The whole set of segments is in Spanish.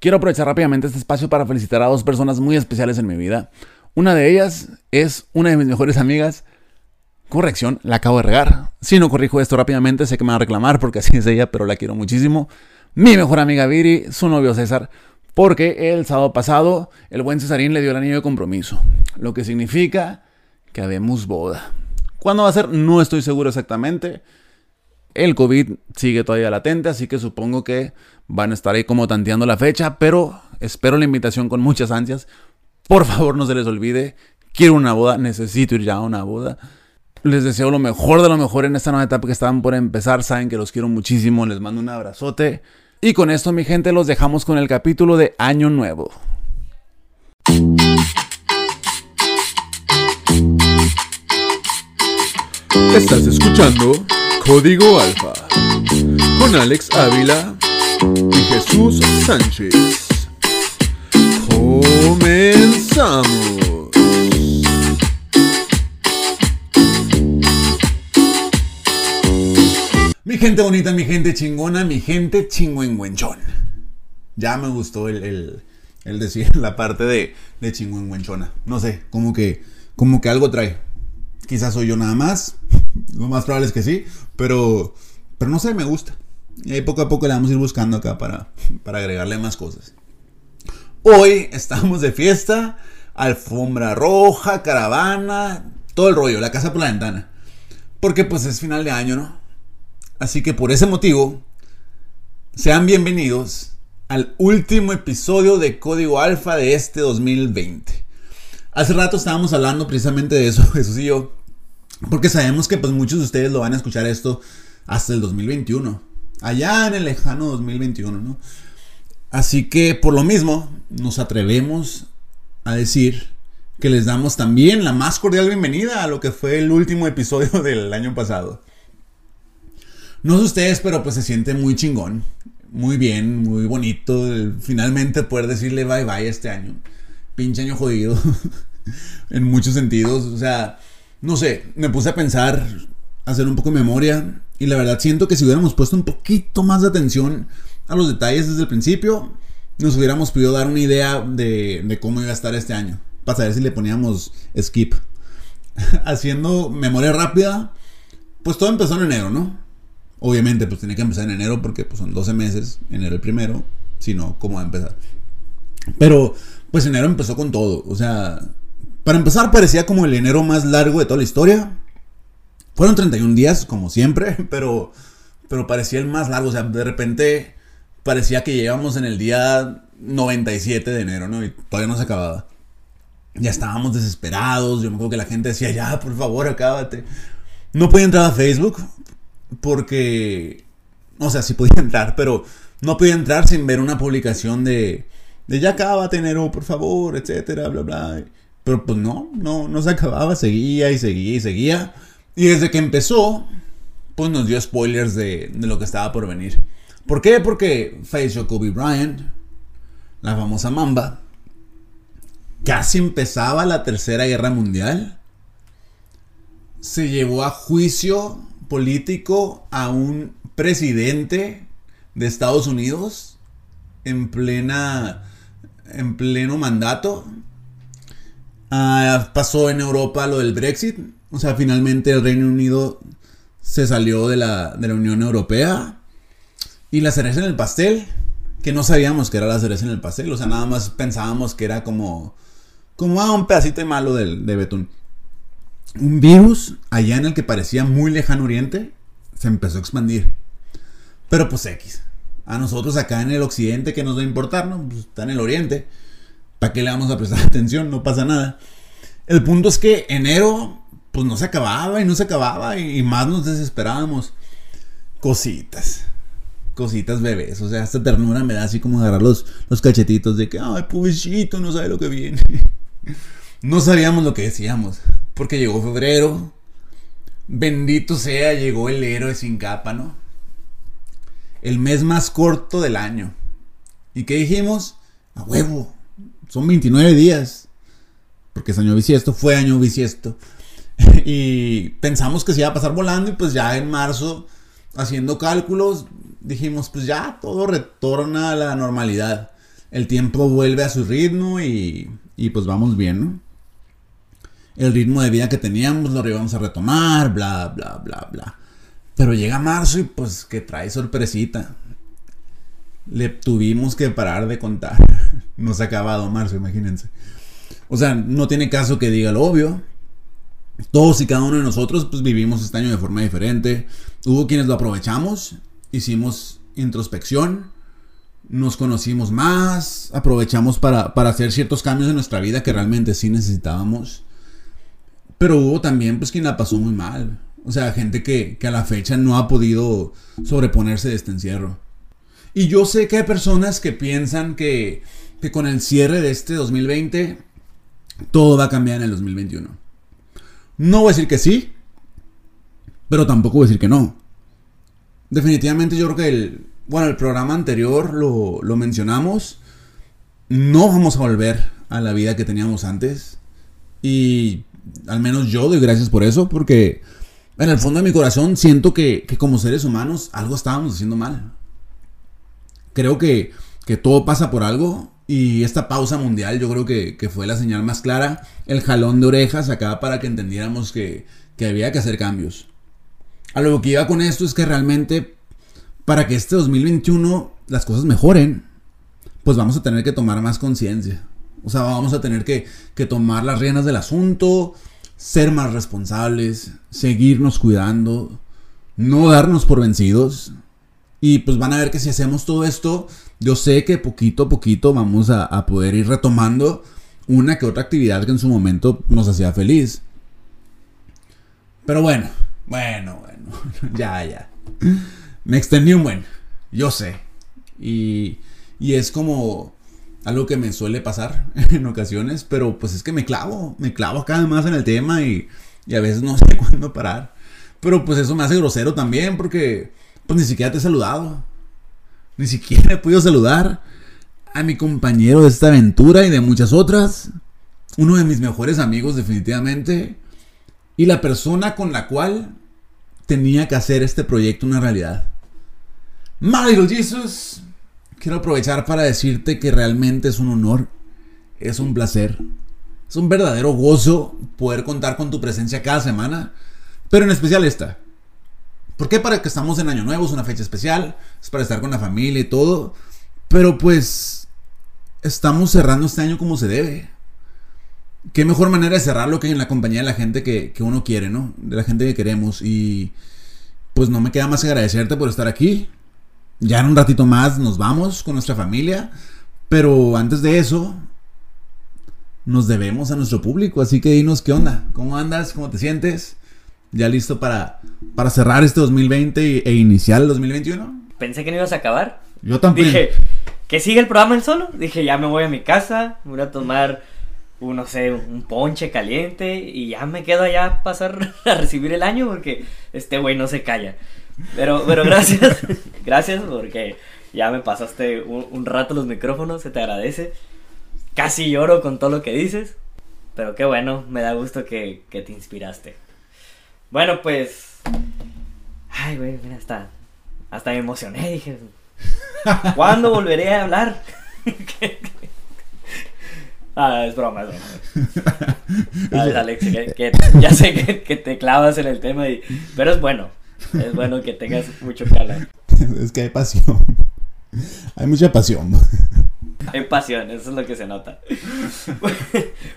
Quiero aprovechar rápidamente este espacio para felicitar a dos personas muy especiales en mi vida. Una de ellas es una de mis mejores amigas. Corrección, la acabo de regar. Si no corrijo esto rápidamente, sé que me va a reclamar porque así es ella, pero la quiero muchísimo. Mi mejor amiga Viri, su novio César, porque el sábado pasado el buen Cesarín le dio el anillo de compromiso, lo que significa que habemos boda. ¿Cuándo va a ser? No estoy seguro exactamente. El COVID sigue todavía latente, así que supongo que van a estar ahí como tanteando la fecha, pero espero la invitación con muchas ansias. Por favor, no se les olvide. Quiero una boda, necesito ir ya a una boda. Les deseo lo mejor de lo mejor en esta nueva etapa que están por empezar. Saben que los quiero muchísimo. Les mando un abrazote. Y con esto, mi gente, los dejamos con el capítulo de Año Nuevo. Estás escuchando Código Alfa con Alex Ávila y Jesús Sánchez. Comenzamos. Mi gente bonita, mi gente chingona, mi gente chingüengüenchón. Ya me gustó el, decir la parte de, de chingüengüenchona. No sé, como que, como que algo trae. Quizás soy yo nada más. Lo más probable es que sí. Pero, pero no sé, me gusta. Y ahí poco a poco le vamos a ir buscando acá para, para agregarle más cosas. Hoy estamos de fiesta. Alfombra roja, caravana, todo el rollo, la casa por la ventana. Porque pues es final de año, ¿no? Así que por ese motivo, sean bienvenidos al último episodio de Código Alfa de este 2020. Hace rato estábamos hablando precisamente de eso, Jesús y yo, porque sabemos que pues muchos de ustedes lo van a escuchar esto hasta el 2021, allá en el lejano 2021, ¿no? Así que por lo mismo nos atrevemos a decir que les damos también la más cordial bienvenida a lo que fue el último episodio del año pasado. No sé ustedes, pero pues se siente muy chingón. Muy bien, muy bonito. finalmente poder decirle bye bye este año. Pinche año jodido. en muchos sentidos. O sea, no sé, me puse a pensar, a hacer un poco de memoria. Y la verdad siento que si hubiéramos puesto un poquito más de atención a los detalles desde el principio, nos hubiéramos podido dar una idea de, de cómo iba a estar este año. Para saber si le poníamos skip. Haciendo memoria rápida, pues todo empezó en enero, ¿no? Obviamente, pues tenía que empezar en enero porque pues, son 12 meses, enero el primero, si no, ¿cómo va a empezar? Pero, pues enero empezó con todo, o sea, para empezar parecía como el enero más largo de toda la historia. Fueron 31 días, como siempre, pero, pero parecía el más largo, o sea, de repente parecía que llegamos en el día 97 de enero, ¿no? Y todavía no se acababa. Ya estábamos desesperados, yo me acuerdo que la gente decía, ya, por favor, acábate. No podía entrar a Facebook porque, o sea, sí podía entrar, pero no podía entrar sin ver una publicación de, de ya acaba enero, por favor, etcétera, bla, bla. Pero pues no, no, no se acababa, seguía y seguía y seguía. Y desde que empezó, pues nos dio spoilers de, lo que estaba por venir. ¿Por qué? Porque falleció Kobe Bryant, la famosa Mamba. Casi empezaba la Tercera Guerra Mundial. Se llevó a juicio político a un presidente de Estados Unidos en plena en pleno mandato. Ah, pasó en Europa lo del Brexit. O sea, finalmente el Reino Unido se salió de la, de la Unión Europea. Y la cereza en el pastel, que no sabíamos que era la cereza en el pastel. O sea, nada más pensábamos que era como, como ah, un pedacito de malo de, de betún un virus allá en el que parecía muy lejano oriente se empezó a expandir. Pero pues X. A nosotros acá en el occidente, que nos va a importar? No? Pues está en el oriente. ¿Para qué le vamos a prestar atención? No pasa nada. El punto es que enero, pues no se acababa y no se acababa y, más nos desesperábamos. Cositas. Cositas bebés. O sea, esta ternura me da así como agarrar los, los cachetitos de que, ay, pobrecito, no sabe lo que viene. no sabíamos lo que decíamos. Porque llegó febrero. Bendito sea, llegó el héroe sin capa, ¿no? El mes más corto del año. ¿Y qué dijimos? A huevo. Son 29 días. Porque es año bisiesto, fue año bisiesto. y pensamos que se iba a pasar volando y pues ya en marzo, haciendo cálculos, dijimos pues ya todo retorna a la normalidad. el tiempo vuelve a su ritmo y, y pues vamos bien, ¿no? El ritmo de vida que teníamos lo íbamos a retomar, bla, bla, bla, bla. Pero llega marzo y pues que trae sorpresita. Le tuvimos que parar de contar. No se ha acabado marzo, imagínense. O sea, no tiene caso que diga lo obvio. Todos y cada uno de nosotros pues vivimos este año de forma diferente. Hubo quienes lo aprovechamos, hicimos introspección, nos conocimos más, aprovechamos para, para hacer ciertos cambios en nuestra vida que realmente sí necesitábamos. Pero hubo también pues quien la pasó muy mal. O sea, gente que, que a la fecha no ha podido sobreponerse de este encierro. Y yo sé que hay personas que piensan que, que con el cierre de este 2020 todo va a cambiar en el 2021. No voy a decir que sí, pero tampoco voy a decir que no. Definitivamente yo creo que el, bueno, el programa anterior lo, lo mencionamos. No vamos a volver a la vida que teníamos antes. Y al menos yo doy gracias por eso, porque en el fondo de mi corazón siento que, que como seres humanos algo estábamos haciendo mal. Creo que, que, todo pasa por algo y esta pausa mundial yo creo que, que, fue la señal más clara, el jalón de orejas acá para que entendiéramos que, que había que hacer cambios. A lo que iba con esto es que realmente para que este 2021 las cosas mejoren, pues vamos a tener que tomar más conciencia. O sea, vamos a tener que, que, tomar las riendas del asunto, ser más responsables, seguirnos cuidando, no darnos por vencidos. Y pues van a ver que si hacemos todo esto, yo sé que poquito a poquito vamos a, poder ir retomando una que otra actividad que en su momento nos hacía feliz. Pero bueno, bueno, bueno, ya, ya. Me extendí un buen, yo sé. Y, y es como algo que me suele pasar en ocasiones, pero pues es que me clavo, me clavo cada vez más en el tema y, y, a veces no sé cuándo parar. Pero pues eso me hace grosero también porque pues ni siquiera te he saludado. Ni siquiera he podido saludar a mi compañero de esta aventura y de muchas otras. Uno de mis mejores amigos definitivamente. Y la persona con la cual tenía que hacer este proyecto una realidad. My Little Jesus, quiero aprovechar para decirte que realmente es un honor, es un placer, es un verdadero gozo poder contar con tu presencia cada semana, pero en especial esta. ¿Por qué? Para que estamos en Año Nuevo, es una fecha especial, es para estar con la familia y todo, pero pues estamos cerrando este año como se debe. Qué mejor manera de cerrarlo que en la compañía de la gente que, que uno quiere, ¿no? De la gente que queremos. Y pues no me queda más que agradecerte por estar aquí. Ya en un ratito más nos vamos con nuestra familia. Pero antes de eso, nos debemos a nuestro público. Así que dinos qué onda, cómo andas, cómo te sientes. ¿Ya listo para, para cerrar este 2020 e iniciar el 2021? Pensé que no ibas a acabar. Yo también. Dije, que sigue el programa el solo. Dije, ya me voy a mi casa, voy a tomar, un, no sé, un ponche caliente y ya me quedo allá a pasar a recibir el año porque este güey no se calla. Pero, pero gracias, gracias porque ya me pasaste un, un, rato los micrófonos, se te agradece. Casi lloro con todo lo que dices, pero qué bueno, me da gusto que, que te inspiraste. Bueno, pues... Ay, güey, mira, hasta, hasta me emocioné, dije... ¿Cuándo volveré a hablar? ah, es broma, es broma. Ay, Alex, que, que, ya sé que, que, te clavas en el tema, y, pero es bueno. Es bueno que tengas mucho calor. Es que hay pasión. Hay mucha pasión. Hay pasión, eso es lo que se nota.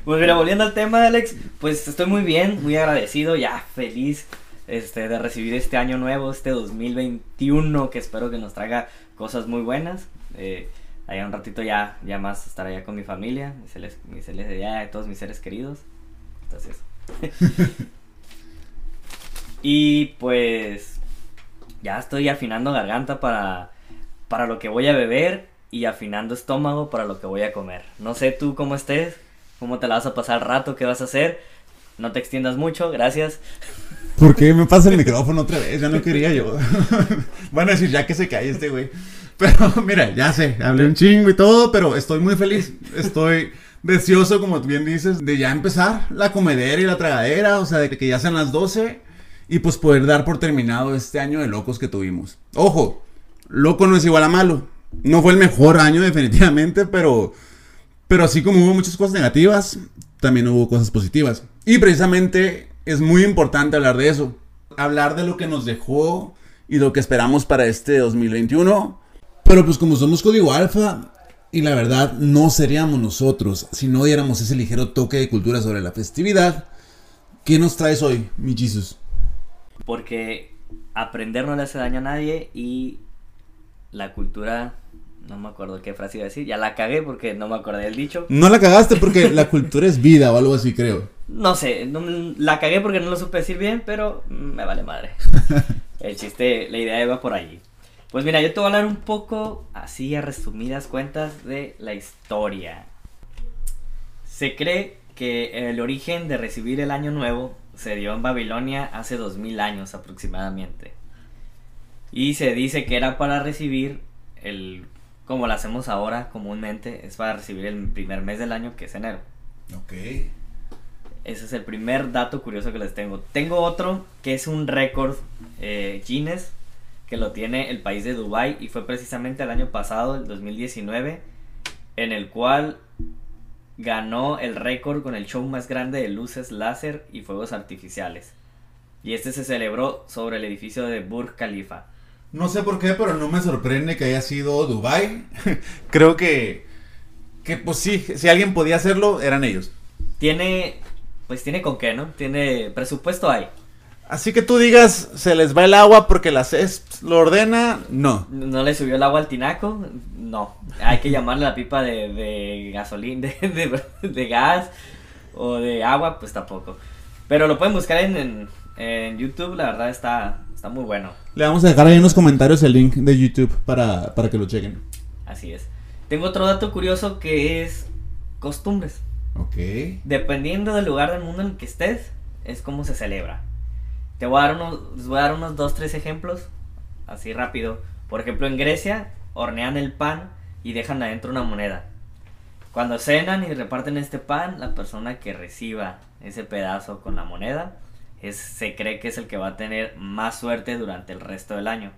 Pues mira, volviendo al tema, Alex, pues estoy muy bien, muy agradecido, ya feliz este, de recibir este año nuevo, este 2021, que espero que nos traiga cosas muy buenas. Eh, allá un ratito ya, ya más estar allá con mi familia, mis seres, mis seres, todos mis seres queridos. Entonces. y pues ya estoy afinando garganta para, para lo que voy a beber y afinando estómago para lo que voy a comer. No sé tú cómo estés, cómo te la vas a pasar rato, qué vas a hacer. No te extiendas mucho, gracias. ¿Por qué me pasa el micrófono otra vez? Ya no quería yo. A decir, ya que se cae este güey. Pero mira, ya sé, hablé un chingo y todo, pero estoy muy feliz. Estoy deseoso, como bien dices, de ya empezar la comedera y la tragadera. O sea, de que ya sean las 12 y pues poder dar por terminado este año de locos que tuvimos. Ojo, loco no es igual a malo. No fue el mejor año definitivamente, pero, pero así como hubo muchas cosas negativas, también hubo cosas positivas. Y precisamente es muy importante hablar de eso. Hablar de lo que nos dejó y lo que esperamos para este 2021. Pero pues como somos código alfa, y la verdad no seríamos nosotros si no diéramos ese ligero toque de cultura sobre la festividad. ¿Qué nos traes hoy, mi? Porque aprender no le hace daño a nadie y la cultura, no me acuerdo qué frase iba a decir, ya la cagué porque no me acordé del dicho. No la cagaste porque la cultura es vida o algo así, creo. No sé, no- la cagué porque no lo supe decir bien, pero me vale madre. El chiste, la idea iba por allí. Pues mira, yo te voy a hablar un poco, así a resumidas cuentas, de la historia. Se cree que el origen de recibir el año nuevo se dio en Babilonia hace 2000 años aproximadamente. Y se dice que era para recibir el, como lo hacemos ahora comúnmente, es para recibir el primer mes del año que es enero. Ok. Ese es el primer dato curioso que les tengo. Tengo otro que es un récord eh, Guinness que lo tiene el país de Dubai y fue precisamente el año pasado, el 2019, en el cual ganó el récord con el show más grande de luces láser y fuegos artificiales. Y este se celebró sobre el edificio de Burj Khalifa. No sé por qué, pero no me sorprende que haya sido Dubai. Creo que, que pues sí, si alguien podía hacerlo, eran ellos. Tiene, pues tiene con qué, ¿no? Tiene presupuesto hay. Así que tú digas, se les va el agua porque la CESP lo ordena, no. ¿No le subió el agua al tinaco? No. Hay que llamarle la pipa de, de gasolina, de, de- de gas o de agua, pues tampoco. Pero lo pueden buscar en, en, en YouTube, la verdad está, está muy bueno. Le vamos a dejar ahí en los comentarios el link de YouTube para, para que lo chequen. Así es. Tengo otro dato curioso que es costumbres. Ok. Dependiendo del lugar del mundo en el que estés, es como se celebra. Te voy a dar unos, les voy a dar unos dos, tres ejemplos, así rápido. Por ejemplo, en Grecia hornean el pan y dejan adentro una moneda. Cuando cenan y reparten este pan, la persona que reciba ese pedazo con la moneda es, se cree que es el que va a tener más suerte durante el resto del año.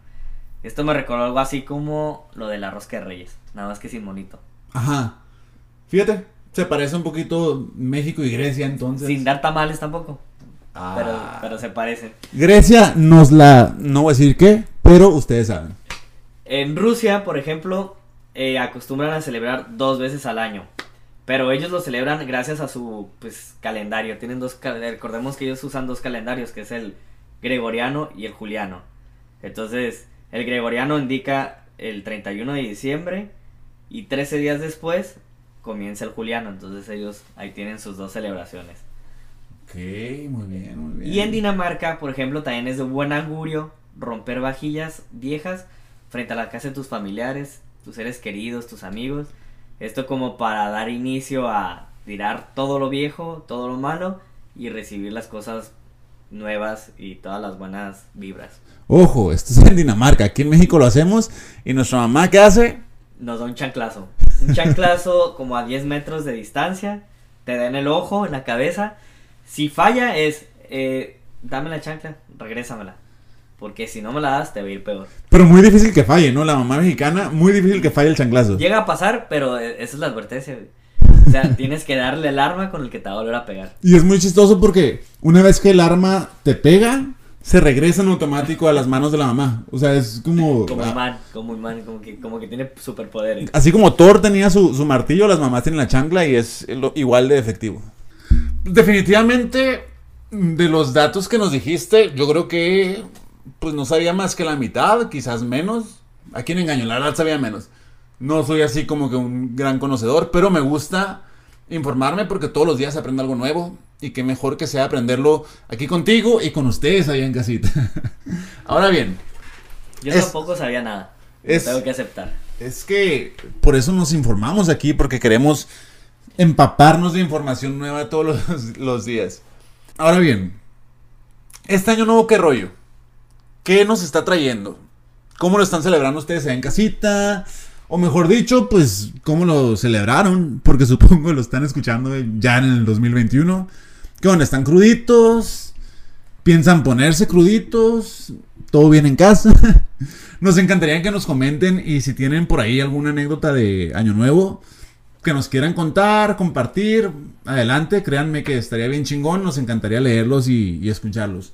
Esto me recordó algo así como lo de la rosca de reyes, nada más que sin monito. Ajá. Fíjate, se parece un poquito México y Grecia entonces. Sin dar tamales tampoco, Ah. pero, pero se parecen. Grecia nos la, no voy a decir qué, pero ustedes saben. En Rusia, por ejemplo, eh, acostumbran a celebrar dos veces al año. Pero ellos lo celebran gracias a su pues, calendario. Tienen dos recordemos que ellos usan dos calendarios, que es el gregoriano y el juliano. Entonces, el gregoriano indica el 31 de diciembre y 13 días después comienza el juliano. Entonces ellos ahí tienen sus dos celebraciones. Ok, muy bien, muy bien. Y en Dinamarca, por ejemplo, también es de buen augurio romper vajillas viejas frente a la casa de tus familiares, tus seres queridos, tus amigos. Esto como para dar inicio a tirar todo lo viejo, todo lo malo y recibir las cosas nuevas y todas las buenas vibras. Ojo, esto es en Dinamarca. Aquí en México lo hacemos. ¿Y nuestra mamá qué hace? Nos da un chanclazo. Un chanclazo como a 10 metros de distancia. Te da en el ojo, en la cabeza. Si falla es, eh, dame la chancla, regrésamela. Porque si no me la das, te va a ir peor. Pero muy difícil que falle, ¿no? La mamá mexicana, muy difícil que falle el chanclazo. Llega a pasar, pero eh, esa es la advertencia. güey. O sea, tienes que darle el arma con el que te va a volver a pegar. Y es muy chistoso porque una vez que el arma te pega, se regresa en automático a las manos de la mamá. O sea, es como... Como ah, imán, como imán, como que, como que tiene superpoderes. Así como Thor tenía su, su martillo, las mamás tienen la chancla y es lo- igual de efectivo. Definitivamente, de los datos que nos dijiste, yo creo que pues no sabía más que la mitad, quizás menos. ¿A quién engaño? La verdad sabía menos. No soy así como que un gran conocedor, pero me gusta informarme porque todos los días aprendo algo nuevo y qué mejor que sea aprenderlo aquí contigo y con ustedes allá en casita. Ahora bien, Yo Es- tampoco sabía nada. Es- tengo que aceptar. Es que por eso nos informamos aquí, porque queremos empaparnos de información nueva todos los, los días. Ahora bien, este año nuevo, ¿qué rollo? ¿Qué nos está trayendo? ¿Cómo lo están celebrando ustedes en casita? O mejor dicho, pues, ¿cómo lo celebraron? Porque supongo lo están escuchando ya en el 2021. ¿Qué onda? ¿Están cruditos? ¿Piensan ponerse cruditos? ¿Todo bien en casa? Nos encantaría que nos comenten y si tienen por ahí alguna anécdota de Año Nuevo que nos quieran contar, compartir, adelante, créanme que estaría bien chingón, nos encantaría leerlos y, y escucharlos.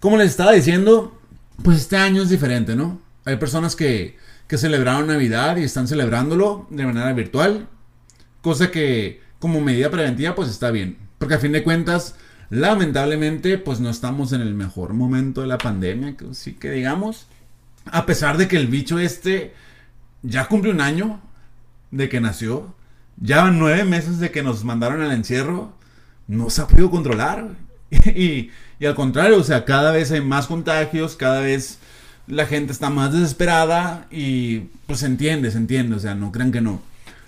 Como les estaba diciendo, pues este año es diferente, ¿no? Hay personas que, que celebraron Navidad y están celebrándolo de manera virtual, cosa que como medida preventiva pues está bien, porque a fin de cuentas, lamentablemente pues no estamos en el mejor momento de la pandemia, que sí que digamos, a pesar de que el bicho este ya cumple un año de que nació, ya nueve meses de que nos mandaron al encierro, no se ha podido controlar. Y al contrario, o sea, cada vez hay más contagios, cada vez la gente está más desesperada y pues se entiende, se entiende, o sea, no crean que no.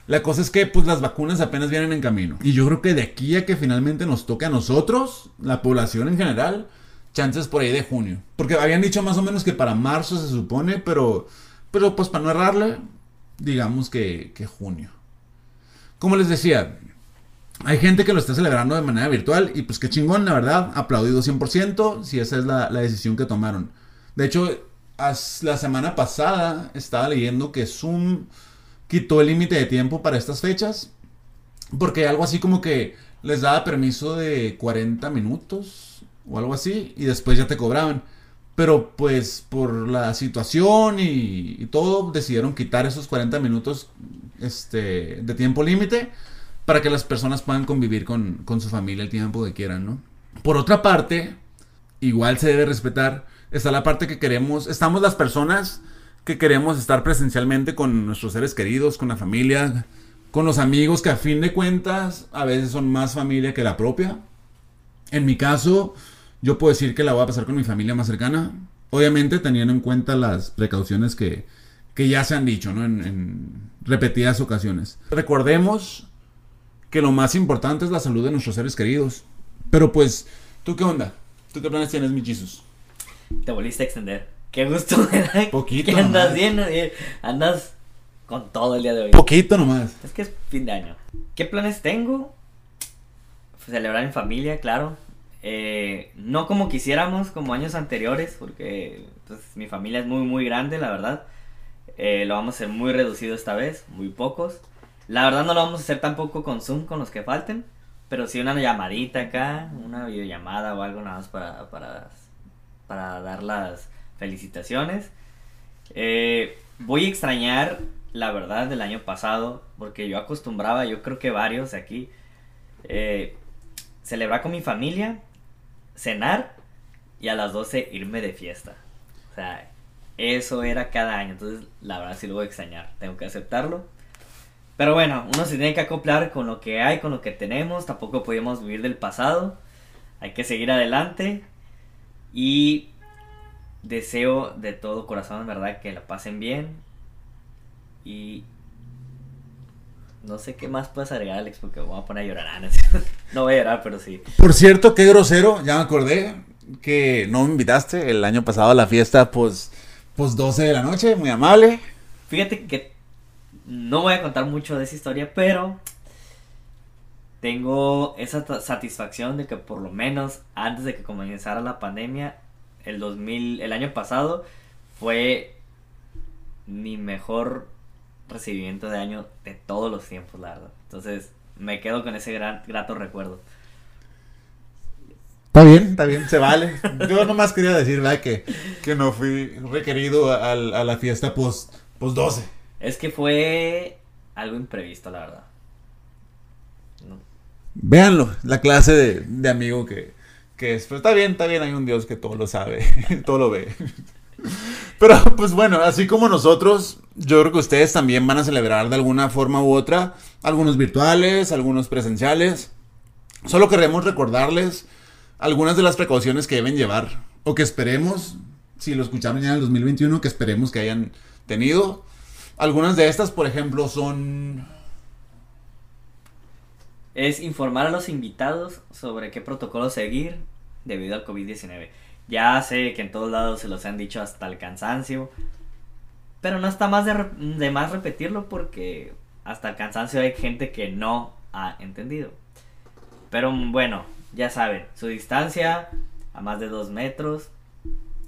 La cosa es que pues las vacunas apenas vienen en camino. Y yo creo que de aquí a que finalmente nos toque a nosotros, la población en general, chances por ahí de junio. Porque habían dicho más o menos que para marzo se supone, pero, pero pues para no errarle, digamos que, que junio. Como les decía, hay gente que lo está celebrando de manera virtual y pues qué chingón, la verdad, aplaudido 100% si esa es la, decisión que tomaron. De hecho, as- la semana pasada estaba leyendo que Zoom quitó el límite de tiempo para estas fechas porque algo así como que les daba permiso de 40 minutos o algo así y después ya te cobraban. Pero pues por la situación y, y todo decidieron quitar esos 40 minutos este, de tiempo límite para que las personas puedan convivir con, con su familia el tiempo que quieran, ¿no? Por otra parte, igual se debe respetar, está la parte que queremos, estamos las personas que queremos estar presencialmente con nuestros seres queridos, con la familia, con los amigos que a fin de cuentas a veces son más familia que la propia. En mi caso, yo puedo decir que la voy a pasar con mi familia más cercana, obviamente teniendo en cuenta las precauciones que, que ya se han dicho, ¿no? En, en repetidas ocasiones. Recordemos que lo más importante es la salud de nuestros seres queridos. Pero pues, ¿tú qué onda? ¿Tú qué planes tienes, mi Jesus? Te volviste a extender. Qué gusto me da. Poquito Que andas nomás. bien, eh, andas con todo el día de hoy. Poquito nomás. Es que es fin de año. ¿Qué planes tengo? Celebrar en familia, claro. Eh, no como quisiéramos, como años anteriores, porque pues, mi familia es muy, muy grande, la verdad. Eh, lo vamos a hacer muy reducido esta vez, muy pocos. La verdad no lo vamos a hacer tampoco con Zoom, con los que falten. Pero sí una llamadita acá, una videollamada o algo nada más para, para, para dar las felicitaciones. Eh, voy a extrañar, la verdad, del año pasado, porque yo acostumbraba, yo creo que varios aquí, eh, celebrar con mi familia, cenar y a las 12 irme de fiesta. O sea, eso era cada año, entonces la verdad sí lo voy a extrañar, tengo que aceptarlo. Pero bueno, uno se tiene que acoplar con lo que hay, con lo que tenemos, tampoco podemos vivir del pasado, hay que seguir adelante y deseo de todo corazón, en verdad, que la pasen bien y no sé qué más puedes agregar, Alex, porque me voy a poner a llorar. No, no voy a llorar, pero sí. Por cierto, qué grosero, ya me acordé que no me invitaste el año pasado a la fiesta, pues, pues 12 de la noche, muy amable. Fíjate que no voy a contar mucho de esa historia, pero tengo esa satisfacción de que por lo menos antes de que comenzara la pandemia, el 2000, el año pasado, fue mi mejor recibimiento de año de todos los tiempos, la verdad. Entonces, me quedo con ese gran, grato recuerdo. Está bien, está bien, se vale. Yo nomás quería decir, ¿verdad? Que, que no fui requerido al- a, la fiesta post, post 12. Es que fue algo imprevisto, la verdad. No, Véanlo, la clase de, amigo que, que es. Pero está bien, está bien, hay un Dios que todo lo sabe, todo lo ve. Pero pues bueno, así como nosotros, yo creo que ustedes también van a celebrar de alguna forma u otra, algunos virtuales, algunos presenciales. Solo queremos recordarles algunas de las precauciones que deben llevar o que esperemos, si lo escucharon ya en el 2021, que esperemos que hayan tenido. Algunas de estas, por ejemplo, son es informar a los invitados sobre qué protocolo seguir debido al COVID-19. Ya sé que en todos lados se los han dicho hasta el cansancio, pero no está más de, más repetirlo porque hasta el cansancio hay gente que no ha entendido. Pero bueno, ya saben, su distancia a más de dos metros,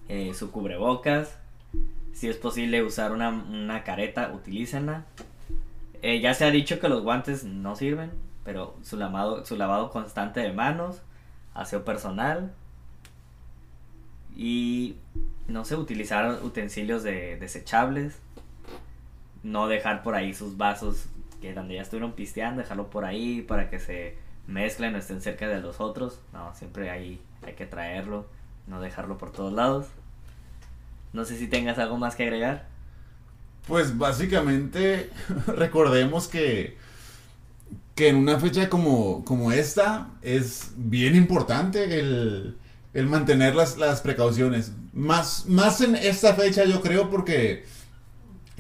eh, su cubrebocas. Si es posible usar una, una careta, utilícenla. Eh, ya se ha dicho que los guantes no sirven, pero su lavado, su lavado constante de manos, aseo personal y no sé, utilizar utensilios de, desechables, no dejar por ahí sus vasos que donde ya estuvieron pisteando, dejarlo por ahí para que se mezclen o estén cerca de los otros. No, siempre ahí hay que traerlo, no dejarlo por todos lados. No sé si tengas algo más que agregar. Pues básicamente recordemos que, que en una fecha como, como esta es bien importante el, el mantener las, las precauciones. Más, más en esta fecha yo creo porque,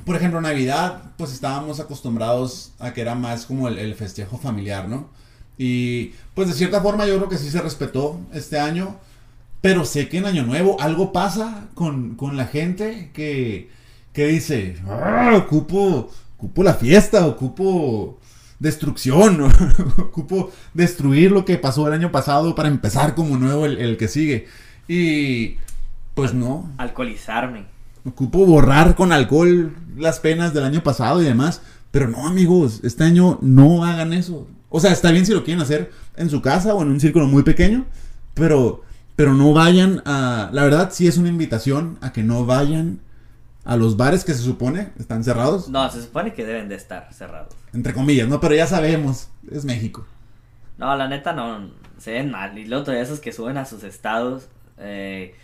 por ejemplo, Navidad, pues estábamos acostumbrados a que era más como el, el festejo familiar, ¿no? Y pues de cierta forma yo creo que sí se respetó este año. Pero sé que en Año Nuevo algo pasa con, con la gente que, que dice, "Ah, ocupo, ocupo la fiesta, ocupo destrucción, ocupo destruir lo que pasó el año pasado para empezar como nuevo el, el que sigue. Y pues no, Alcoholizarme. ocupo borrar con alcohol las penas del año pasado y demás. Pero no, amigos, este año no hagan eso. O sea, está bien si lo quieren hacer en su casa o en un círculo muy pequeño, pero, pero no vayan a... La verdad, sí es una invitación a que no vayan a los bares que se supone están cerrados, No, se supone que deben de estar cerrados. entre comillas, ¿no? Pero ya sabemos, es México. No, la neta no, se ven mal. Y luego todavía esos que suben a sus estados, eh,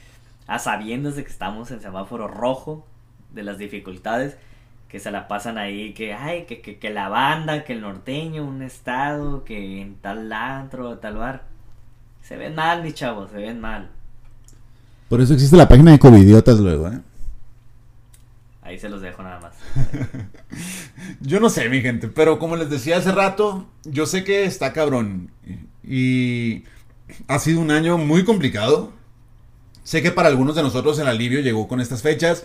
a sabiendas de que estamos en semáforo rojo, de las dificultades, que se la pasan ahí, que, ay, que, que, que la banda, que el norteño, un estado, que en tal antro, tal bar. Se ven mal, mis chavos, se ven mal. Por eso existe la página de Covidiotas luego, ¿eh? Ahí se los dejo nada más. Yo no sé, mi gente, pero como les decía hace rato, yo sé que está cabrón. Y ha sido un año muy complicado. Sé que para algunos de nosotros el alivio llegó con estas fechas.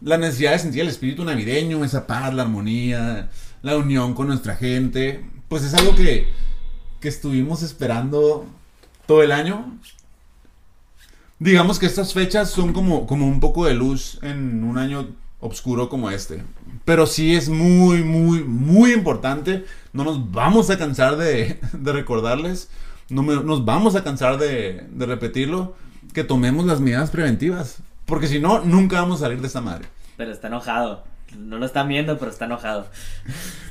La necesidad de sentir el espíritu navideño, esa paz, la armonía, la unión con nuestra gente. Pues es algo que, que estuvimos esperando todo el año. Digamos que estas fechas son como, como un poco de luz en un año oscuro como este. Pero sí es muy, muy, muy importante. No nos vamos a cansar de, de recordarles. No me- nos vamos a cansar de, de repetirlo. Que tomemos las medidas preventivas. Porque si no, nunca vamos a salir de esta madre. Pero está enojado. No lo están viendo, pero está enojado.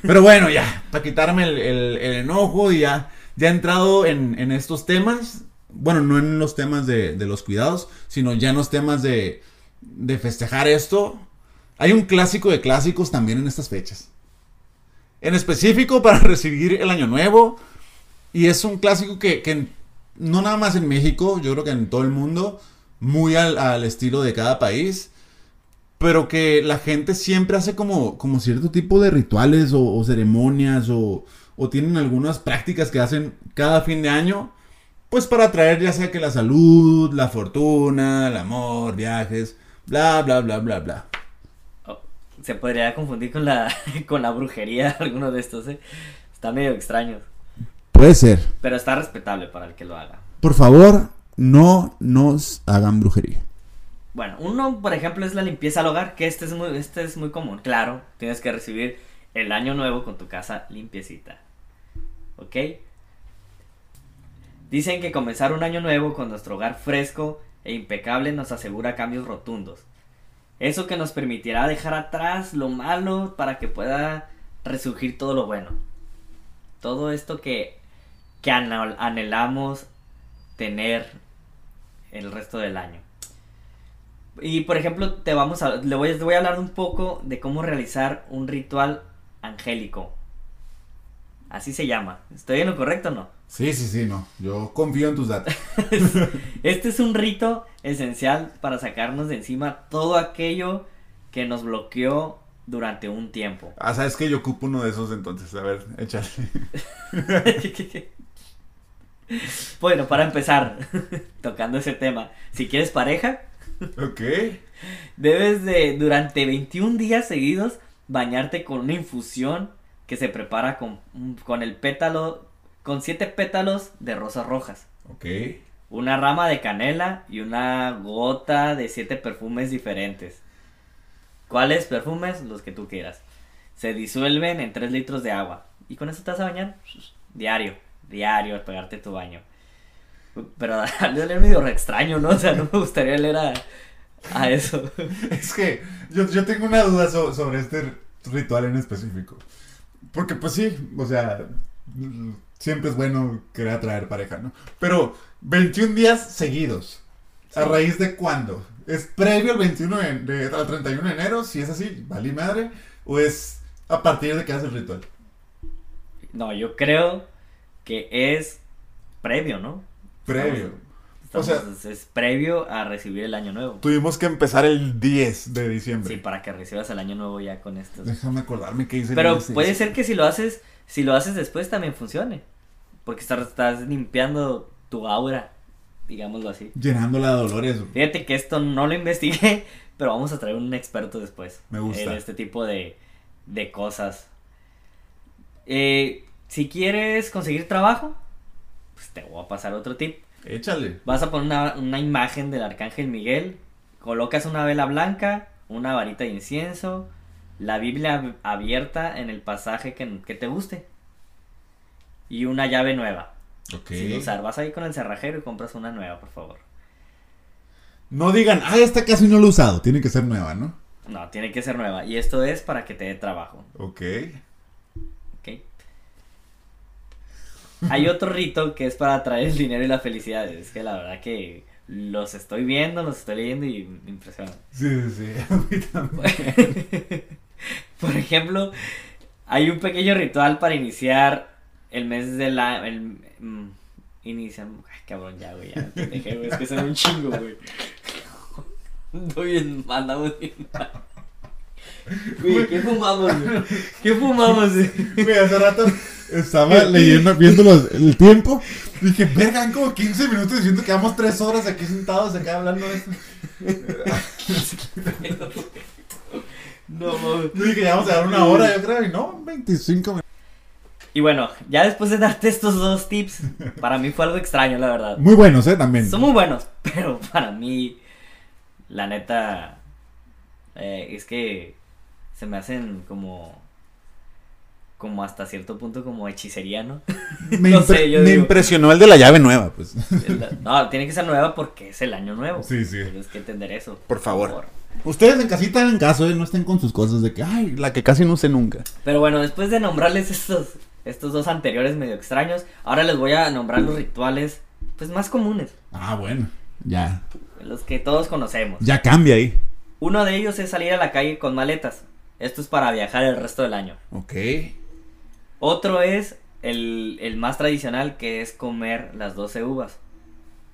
Pero bueno, ya, para quitarme el, el- el enojo y ya, ya entrado en, estos temas. Bueno, no en los temas de, los cuidados, sino ya en los temas de, festejar esto. Hay un clásico de clásicos también en estas fechas. En específico para recibir el año nuevo. Y es un clásico que, que no nada más en México, yo creo que en todo el mundo, muy al, al estilo de cada país pero que la gente siempre hace como, cierto tipo de rituales o ceremonias o, o tienen algunas prácticas que hacen cada fin de año, pues para traer ya sea que la salud, la fortuna, el amor, viajes, bla, bla, bla, bla, bla. Oh, se podría confundir con la, con la brujería alguno de estos, ¿eh? Está medio extraño. Puede ser. Pero está respetable para el que lo haga. Por favor, no nos hagan brujería. Bueno, uno, por ejemplo, es la limpieza al hogar, que este es muy, este es muy común. Claro, tienes que recibir el año nuevo con tu casa limpiecita. ¿Ok? Dicen que comenzar un año nuevo con nuestro hogar fresco e impecable nos asegura cambios rotundos. Eso que nos permitirá dejar atrás lo malo para que pueda resurgir todo lo bueno. Todo esto que, que anhel- anhelamos tener el resto del año. Y por ejemplo, te vamos a, le voy, te voy a hablar un poco de cómo realizar un ritual angélico. Así se llama. ¿Estoy en lo correcto o no? Sí, sí, sí, no. Yo confío en tus datos. Este es un rito esencial para sacarnos de encima todo aquello que nos bloqueó durante un tiempo. Ah, sabes que yo ocupo uno de esos entonces. A ver, échale. bueno, para empezar, tocando ese tema, si quieres pareja, ok. debes de durante 21 días seguidos bañarte con una infusión que se prepara con, con el pétalo, con siete pétalos de rosas rojas. Ok. una rama de canela y una gota de siete perfumes diferentes. ¿Cuáles perfumes? Los que tú quieras. Se disuelven en 3 litros de agua. ¿Y con eso te vas a bañar? Diario, diario, al pegarte tu baño. Pero al leer medio re extraño, ¿no? O sea, no me gustaría leer a, a eso. Es que yo, yo tengo una duda so- sobre este ritual en específico. Porque pues sí, o sea, siempre es bueno querer atraer pareja, ¿no? Pero 21 días seguidos. ¿A raíz de cuándo? ¿Es previo al 21 de, de- al 31 de enero? Si es así, valí madre. ¿O es a partir de que haces el ritual? No, yo creo que es previo, ¿no? Previo. O Estamos- sea- es, es previo a recibir el año nuevo. Tuvimos que empezar el 10 de diciembre. Sí, para que recibas el año nuevo ya con esto. Déjame acordarme que hice el Pero 10 de puede ser que si lo haces, si lo haces después también funcione. Porque estás, estás limpiando tu aura, digámoslo así. Llenándola de dolores. Fíjate que esto no lo investigué, pero vamos a traer un experto después. Me gusta. En este tipo de, de cosas. Eh, si quieres conseguir trabajo, pues te voy a pasar otro tip. Échale. Vas a poner una, una imagen del arcángel Miguel, colocas una vela blanca, una varita de incienso, la Biblia ab- abierta en el pasaje que, que te guste y una llave nueva. Ok. Sin usar, vas ahí con el cerrajero y compras una nueva, por favor. No digan, ah, esta casi no lo he usado. Tiene que ser nueva, ¿no? No, tiene que ser nueva. Y esto es para que te dé trabajo. ¿ok? Hay otro rito que es para traer el dinero y la felicidad. Es que la verdad que los estoy viendo, los estoy leyendo y me impresionan. Sí, sí, sí. A mí también. Por ejemplo, hay un pequeño ritual para iniciar el mes de la... El, mm, inician... Ay, cabrón, ya, güey, ya te dejé, güey. Es que son un chingo, güey. Estoy bien mal, andamos bien mal. Güey, ¿qué fumamos, güey? ¿Qué fumamos, güey? Güey, hace rato estaba leyendo, viendo los- el tiempo. Dije, verga, han como 15 minutos diciendo que vamos 3 horas aquí sentados acá hablando de esto. No, mames. Dije, ya vamos a dar una hora, yo creo. Y no, 25 minutos. Y bueno, ya después de darte estos dos tips, para mí fue algo extraño, la verdad. Muy buenos, ¿eh? También. Son muy buenos, pero para mí, la neta, eh, es que se me hacen como, como hasta cierto punto como hechicería, ¿no? Me, no impre- sé, yo me digo. impresionó el de la llave nueva, pues. No, tiene que ser nueva porque es el año nuevo. Sí, sí. Tienes que entender eso. Por favor. Ustedes en casita hagan caso, ¿eh? No estén con sus cosas de que, ay, la que casi no usé nunca. Pero bueno, después de nombrarles estos, estos dos anteriores medio extraños, ahora les voy a nombrar los rituales, pues más comunes, Ah, bueno. Ya. los que todos conocemos. Ya cambia ahí. Uno de ellos es salir a la calle con maletas. Esto es para viajar el resto del año. Ok. Otro es el, el más tradicional que es comer las 12 uvas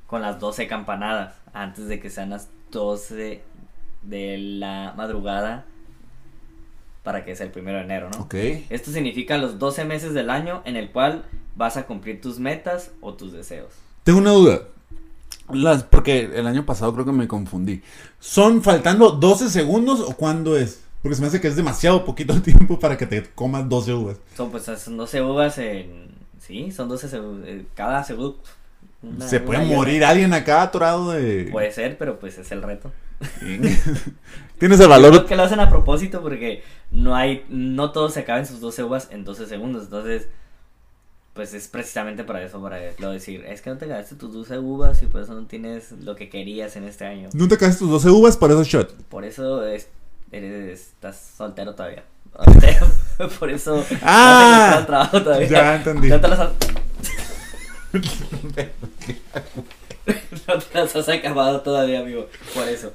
con las 12 campanadas antes de que sean las 12 de la madrugada para que sea el primero de enero, ¿no? Ok. Esto significa los 12 meses del año en el cual vas a cumplir tus metas o tus deseos. Tengo una duda. Las, porque el año pasado creo que me confundí. ¿Son faltando 12 segundos o cuándo es? Porque se me hace que es demasiado poquito tiempo para que te comas 12 uvas. Son pues son 12 uvas en... Sí, son 12 segu- eh, cada segundo. una- se puede morir alguien acá atorado de... Puede ser, pero pues es el reto. Tienes el Creo valor. que lo hacen a propósito porque no hay, no todos se acaban sus 12 uvas en 12 segundos. Entonces, pues es precisamente para eso, para lo decir, es que no te ganaste tus 12 uvas y por eso no tienes lo que querías en este año. No te caes tus 12 uvas para esos shots. Por eso es, eres, estás soltero todavía. Por eso Ah, no trabajo todavía. ya entendí. No te las has... no te las has acabado todavía, amigo. Por eso.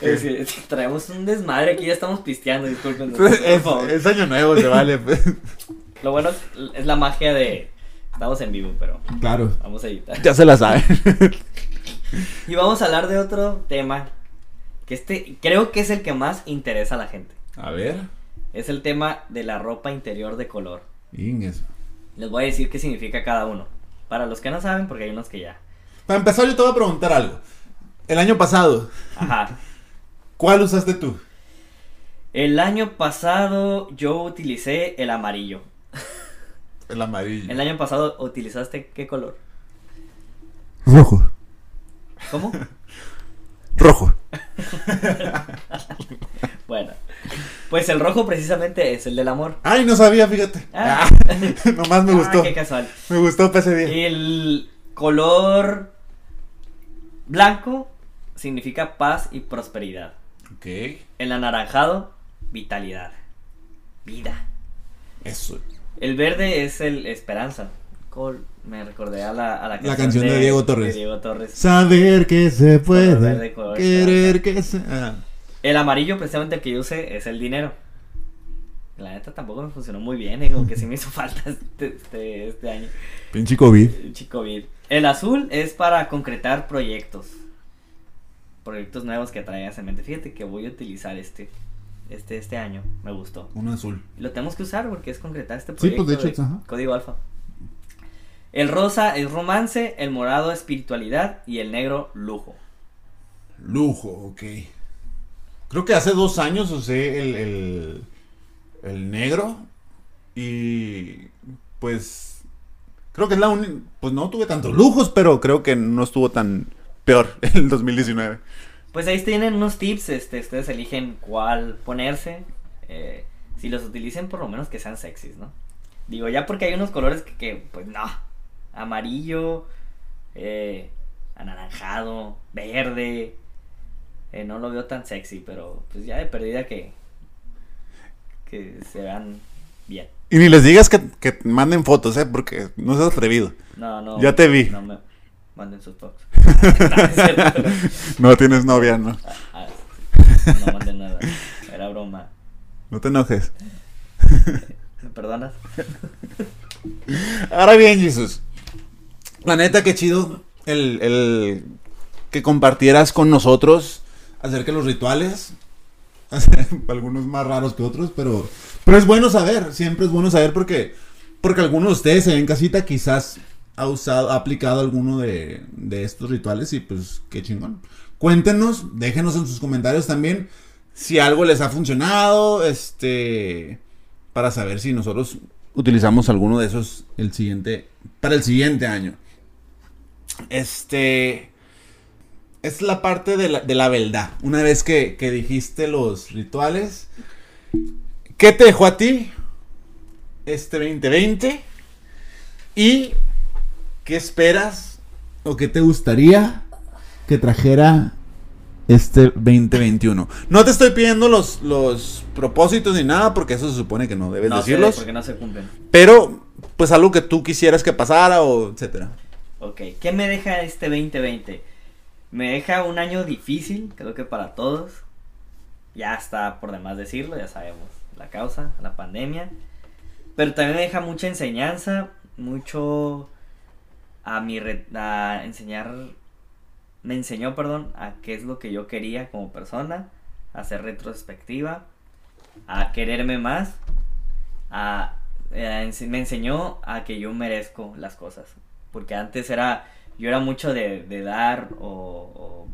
Es que traemos un desmadre aquí, ya estamos pisteando, disculpen. por Es, favor. es año nuevo, se vale. pues. Lo bueno es la magia de. Estamos en vivo, pero Claro. vamos a editar. Ya se la saben. Y vamos a hablar de otro tema. Que este creo que es el que más interesa a la gente. A ver. Es el tema de la ropa interior de color. Inges. Les voy a decir qué significa cada uno. Para los que no saben, porque hay unos que ya. Para empezar, yo te voy a preguntar algo. El año pasado, Ajá. ¿cuál usaste tú? El año pasado yo utilicé el amarillo. El amarillo. El año pasado utilizaste qué color? Rojo. ¿Cómo? Rojo. Bueno, Pues el rojo precisamente es el del amor. Ay, no sabía, fíjate. Ah. Ah, nomás me Ah, gustó. qué casual. Me gustó para ese día. El color blanco significa paz y prosperidad. Ok. El anaranjado, vitalidad. Vida. Eso. El verde es el esperanza. Col- me recordé a la, a la, La canción de Diego Torres. de Diego Torres. Saber que se puede. color Querer que se. Ah. El amarillo, precisamente el que yo usé, es el dinero. La neta tampoco me funcionó muy bien, como que sí me hizo falta este, este, este año. Pinche COVID. Chico Vid. El azul es para concretar proyectos. Proyectos nuevos que traigas en mente. Fíjate que voy a utilizar este. Este, este año. Me gustó. Uno azul. Lo tenemos que usar porque es concretar este Sí, proyecto. pues, de hecho, ajá. Código alfa. El rosa es romance, el morado espiritualidad y el negro lujo. Lujo, ok. Creo que hace dos años usé el, el, el negro y pues creo que es la única, pues no tuve tantos lujos, pero creo que no estuvo tan peor el 2019. Pues ahí tienen unos tips, este, ustedes eligen cuál ponerse. eh, si los utilicen, por lo menos que sean sexys, ¿no? Digo, ya porque hay unos colores que, que, pues no. Amarillo, eh, anaranjado, verde. eh, no lo veo tan sexy, pero pues ya de perdida que, que se vean bien. Y ni les digas que, que manden fotos, ¿eh? Porque no seas atrevido. No, no. Ya te vi. No me manden sus fotos. No, tienes novia, ¿no? ah, no manden nada. Era broma. No te enojes. ¿Me perdonas? Ahora bien, Jesús. La neta, qué chido el, el que compartieras con nosotros acerca de los rituales. Algunos más raros que otros, pero, pero es bueno saber. Siempre es bueno saber porque, porque algunos de ustedes en casita quizás ha usado, ha aplicado alguno de, de estos rituales y pues qué chingón. Cuéntenos, déjenos en sus comentarios también si algo les ha funcionado, este, para saber si nosotros utilizamos alguno de esos el siguiente, para el siguiente año. Este, es la parte de la, de la verdad. Una vez que, que dijiste los rituales, ¿qué te dejó a ti este 2020? ¿Y qué esperas o qué te gustaría que trajera este 2021? No te estoy pidiendo los, los propósitos ni nada porque eso se supone que no debes No decirlos. porque no se cumplen. Pero, pues algo que tú quisieras que pasara o etcétera. Ok, ¿qué me deja este 2020? Me deja un año difícil, creo que para todos. Ya está por demás decirlo, ya sabemos la causa, la pandemia. Pero también me deja mucha enseñanza, mucho a mi a enseñar me enseñó, perdón, a qué es lo que yo quería como persona, a hacer retrospectiva, a quererme más, a, eh, me enseñó a que yo merezco las cosas. Porque antes era, yo era mucho de, de dar o,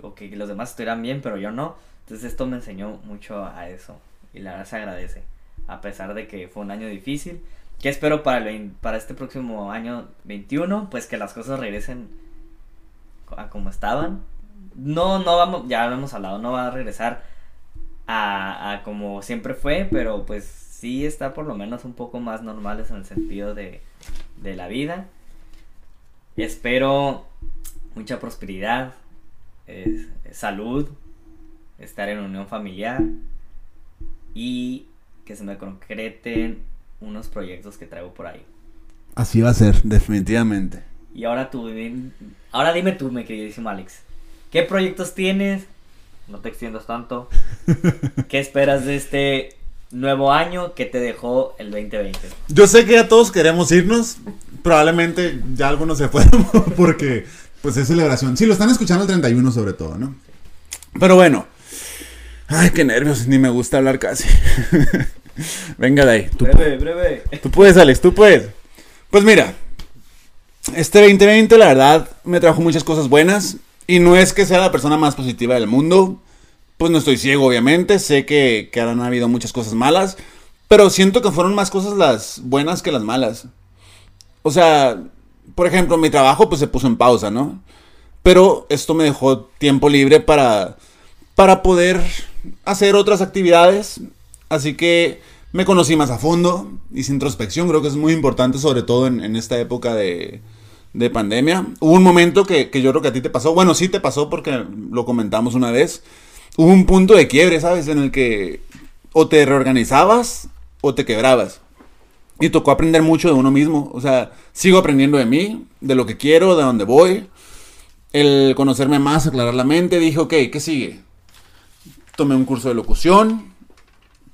o, que los demás estuvieran bien, pero yo no. Entonces esto me enseñó mucho a eso. Y la verdad se agradece. A pesar de que fue un año difícil. ¿Qué espero para, el para este próximo año 21? Pues que las cosas regresen a como estaban. No, no vamos, ya lo hemos hablado, no va a regresar a, a como siempre fue, pero pues sí está por lo menos un poco más normales en el sentido de, de la vida. Espero mucha prosperidad, salud, estar en unión familiar y que se me concreten unos proyectos que traigo por ahí. Así va a ser, definitivamente. Y ahora tú, ahora dime tú, mi queridísimo Alex, ¿qué proyectos tienes? No te extiendas tanto. ¿Qué esperas de este nuevo año que te dejó el 2020? Yo sé que ya todos queremos irnos. Probablemente ya algunos se fueron porque pues es celebración. Sí, lo están escuchando el 31 sobre todo, ¿no? Pero bueno. Ay, qué nervios, ni me gusta hablar casi. Venga de ahí. Tú, Breve, breve. tú puedes, Alex, tú puedes. Pues mira, este 2020 la verdad me trajo muchas cosas buenas. Y no es que sea la persona más positiva del mundo. Pues no estoy ciego, obviamente. Sé que, que han habido muchas cosas malas. Pero siento que fueron más cosas las buenas que las malas. O sea, por ejemplo, mi trabajo pues se puso en pausa, ¿no? Pero esto me dejó tiempo libre para, para poder hacer otras actividades. Así que me conocí más a fondo, hice introspección, creo que es muy importante, sobre todo en, en esta época de, de pandemia. Hubo un momento que, que yo creo que a ti te pasó, bueno, sí te pasó porque lo comentamos una vez. Hubo un punto de quiebre, ¿sabes? En el que o te reorganizabas o te quebrabas. Y tocó aprender mucho de uno mismo. O sea, sigo aprendiendo de mí, de lo que quiero, de dónde voy. El conocerme más, aclarar la mente. Dije, ok, ¿qué sigue? Tomé un curso de locución.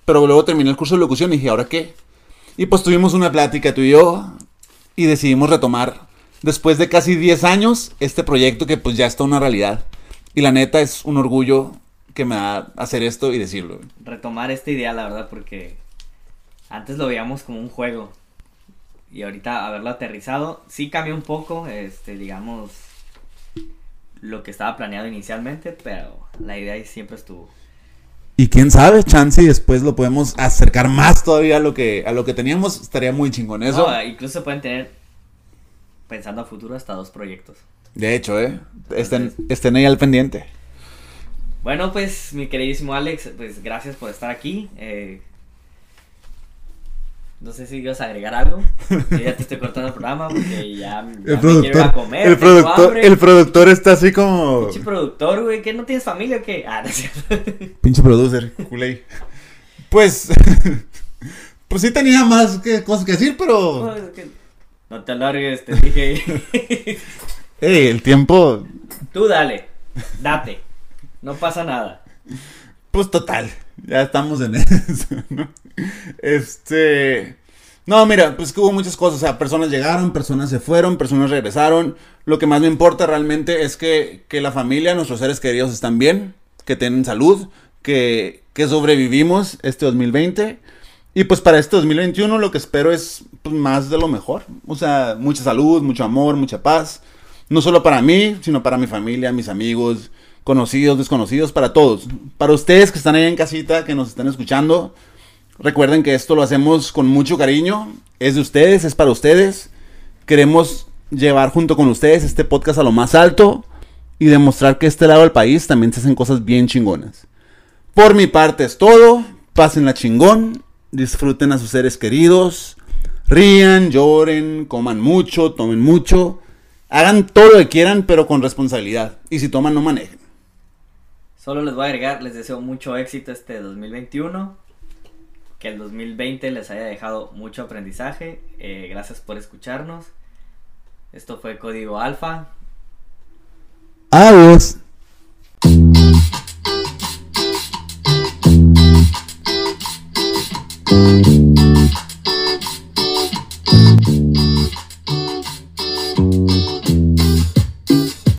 Pero luego terminé el curso de locución y dije, ¿ahora qué? Y pues tuvimos una plática tú y yo. Y decidimos retomar, después de casi 10 años, este proyecto que pues ya está una realidad. Y la neta es un orgullo que me da hacer esto y decirlo. Retomar esta idea, la verdad, porque antes lo veíamos como un juego. Y ahorita haberlo aterrizado, sí cambió un poco, este, digamos, lo que estaba planeado inicialmente, pero la idea siempre estuvo. Y quién sabe, chance y después lo podemos acercar más todavía a lo que, a lo que teníamos. Estaría muy chingón eso. No, incluso se pueden tener, pensando a futuro, hasta dos proyectos. De hecho, ¿eh? Estén, estén ahí al pendiente. Bueno, pues mi queridísimo Alex, pues gracias por estar aquí. Eh, no sé si ibas a agregar algo. Yo ya te estoy cortando el programa porque ya, ya me El quiero ir a productor, comer. el, productor, el productor está así como... Pinche productor, güey, ¿qué no tienes familia o qué? Ah, no es cierto. Pinche producer, culé. Pues... pues sí tenía más que, cosas que decir, No, pero... es que- no te alargues, te dije. Ey, el tiempo... Tú dale, date. No pasa nada. Pues total, ya estamos en eso, ¿no? Este... No, mira, pues que hubo muchas cosas, o sea, personas llegaron, personas se fueron, personas regresaron. Lo que más me importa realmente es que, que la familia, nuestros seres queridos están bien, que tienen salud, que, que sobrevivimos este 2020. Y pues para este 2021 lo que espero es pues, más de lo mejor. O sea, mucha salud, mucho amor, mucha paz. No solo para mí, sino para mi familia, mis amigos, conocidos, desconocidos, para todos. Para ustedes que están ahí en casita, que nos están escuchando, recuerden que esto lo hacemos con mucho cariño. Es de ustedes, es para ustedes. Queremos llevar junto con ustedes este podcast a lo más alto y demostrar que este lado del país también se hacen cosas bien chingonas. Por mi parte es todo. Pásenla chingón. Disfruten a sus seres queridos. Rían, lloren, coman mucho, tomen mucho. Hagan todo lo que quieran, pero con responsabilidad. Y si toman, no manejen. Solo les voy a agregar, les deseo mucho éxito este 2021. Que el 2020 les haya dejado mucho aprendizaje. Eh, gracias por escucharnos. Esto fue Código Alfa. Adiós.